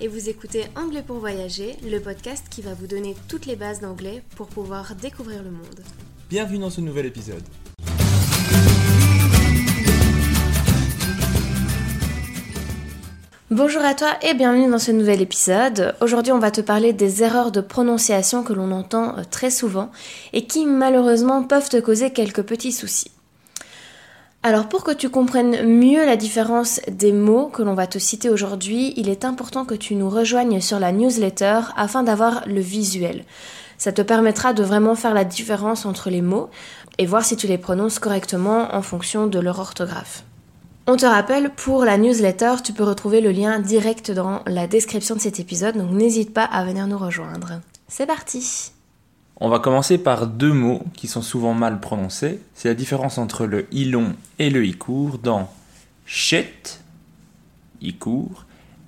Et vous écoutez Anglais pour voyager, le podcast qui va vous donner toutes les bases d'anglais pour pouvoir découvrir le monde. Bienvenue dans ce nouvel épisode. Bonjour à toi et bienvenue dans ce nouvel épisode. Aujourd'hui, on va te parler des erreurs de prononciation que l'on entend euh, très souvent et qui malheureusement peuvent te causer quelques petits soucis. Alors pour que tu comprennes mieux la différence des mots que l'on va te citer aujourd'hui, il est important que tu nous rejoignes sur la newsletter afin d'avoir le visuel. Ça te permettra de vraiment faire la différence entre les mots et voir si tu les prononces correctement en fonction de leur orthographe. On te rappelle, pour la newsletter, tu peux retrouver le lien direct dans la description de cet épisode, donc n'hésite pas à venir nous rejoindre. C'est parti On va commencer par deux mots qui sont souvent mal prononcés. C'est la différence entre le i long et le i dans shit, i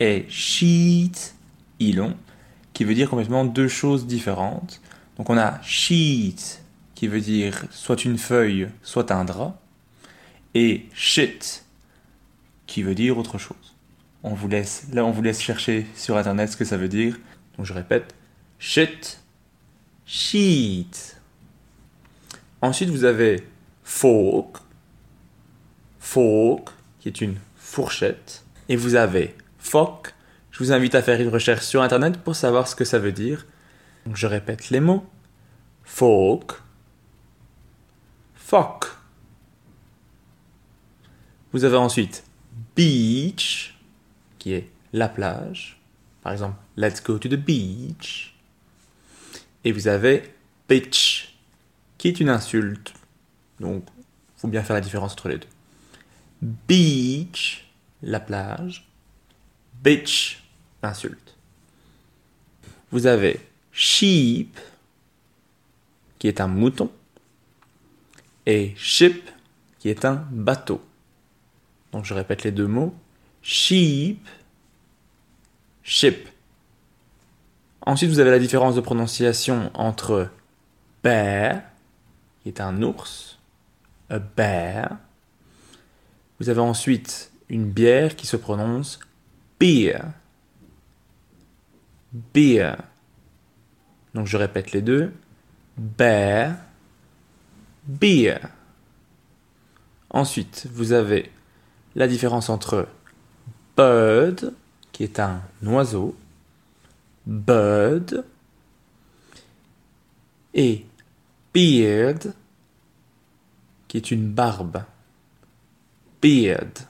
et sheet, i long, qui veut dire complètement deux choses différentes. Donc on a sheet, qui veut dire soit une feuille, soit un drap, et shit, qui veut dire autre chose. On vous laisse, là on vous laisse chercher sur internet ce que ça veut dire. Donc je répète, shit, sheet. Ensuite vous avez fork, fork, qui est une fourchette. Et vous avez foc. Je vous invite à faire une recherche sur internet pour savoir ce que ça veut dire. Donc je répète les mots. Fork, foc. Vous avez ensuite beach, qui est la plage. Par exemple, let's go to the beach. Et vous avez bitch, qui est une insulte. Donc, faut bien faire la différence entre les deux. Beach, la plage. Bitch, l'insulte. Vous avez sheep, qui est un mouton. Et ship, qui est un bateau. Donc je répète les deux mots. Sheep, ship. Ensuite, vous avez la différence de prononciation entre bear, qui est un ours, a bear. Vous avez ensuite une bière qui se prononce beer. Beer. Donc je répète les deux. Bear, beer. Ensuite, vous avez la différence entre bird, qui est un oiseau, bird, et beard, qui est une barbe. Beard.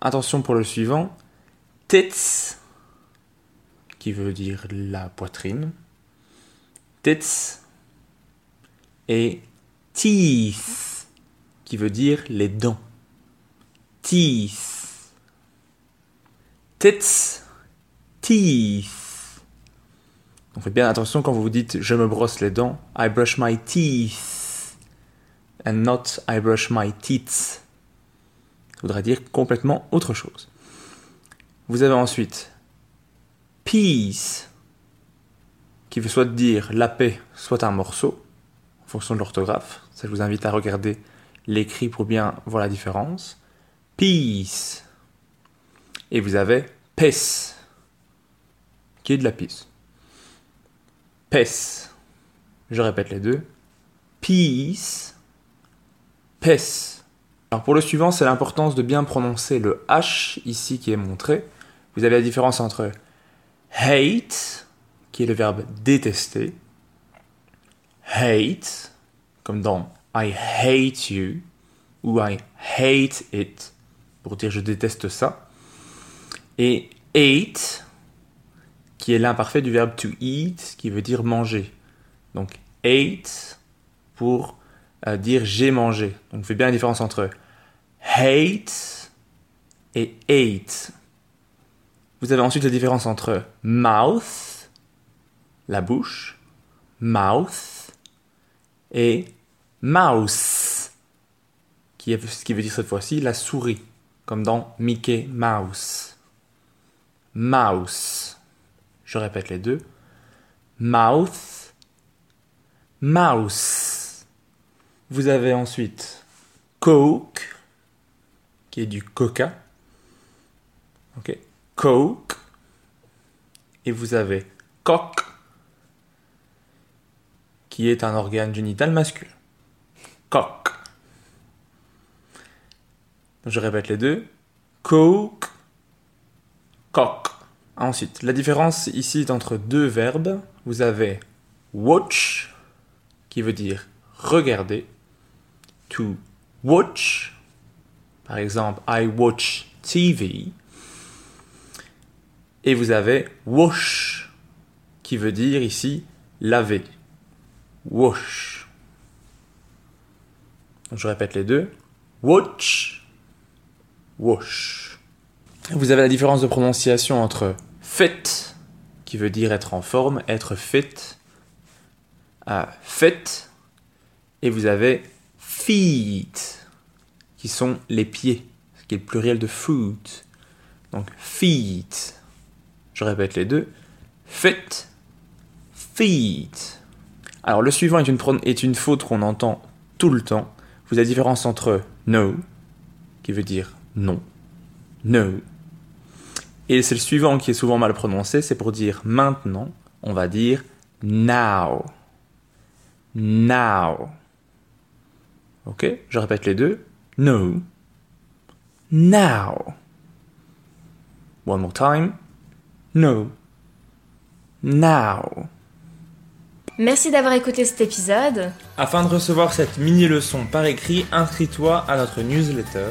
Attention pour le suivant. Tits, qui veut dire la poitrine. Tits. Et teeth, qui veut dire les dents. Teeth. Tits. Teeth. Donc faites bien attention quand vous vous dites je me brosse les dents. I brush my teeth. And not I brush my teeth. Ça voudrait dire complètement autre chose. Vous avez ensuite peace, qui veut soit dire la paix, soit un morceau, en fonction de l'orthographe. Ça, je vous invite à regarder l'écrit pour bien voir la différence. Peace. Et vous avez peace, qui est de la peace. Peace. Je répète les deux. Peace. Peace. Alors pour le suivant, c'est l'importance de bien prononcer le H ici qui est montré. Vous avez la différence entre hate, qui est le verbe détester, hate, comme dans I hate you, ou I hate it, pour dire je déteste ça, et ate, qui est l'imparfait du verbe to eat, qui veut dire manger. Donc ate pour euh, dire j'ai mangé. Donc fait bien la différence entre hate et ate. Vous avez ensuite la différence entre mouth, la bouche, mouth, et mouse, qui, est, ce qui veut dire cette fois-ci la souris, comme dans Mickey Mouse. Mouse. Je répète les deux. Mouth, mouse. Vous avez ensuite Coke, qui est du coca. Ok. Coke. Et vous avez coq, qui est un organe génital masculin. Coq. Je répète les deux. Coke, Ensuite, la différence ici est entre deux verbes. Vous avez watch, qui veut dire regarder. To watch, par exemple, I watch TV. Et vous avez wash, qui veut dire ici laver. Wash. Je répète les deux. Watch, wash. Vous avez la différence de prononciation entre fit, qui veut dire être en forme, être fit, à fit, et vous avez feet, qui sont les pieds, ce qui est le pluriel de foot. Donc feet. Je répète les deux. Fit, feet. Alors le suivant est une, est une faute qu'on entend tout le temps. Vous avez la différence entre no, qui veut dire non, no. Et c'est le suivant qui est souvent mal prononcé, c'est pour dire maintenant, on va dire now. Now. Ok Je répète les deux. No. Now. One more time. No. Now. Merci d'avoir écouté cet épisode. Afin de recevoir cette mini-leçon par écrit, inscris-toi à notre newsletter.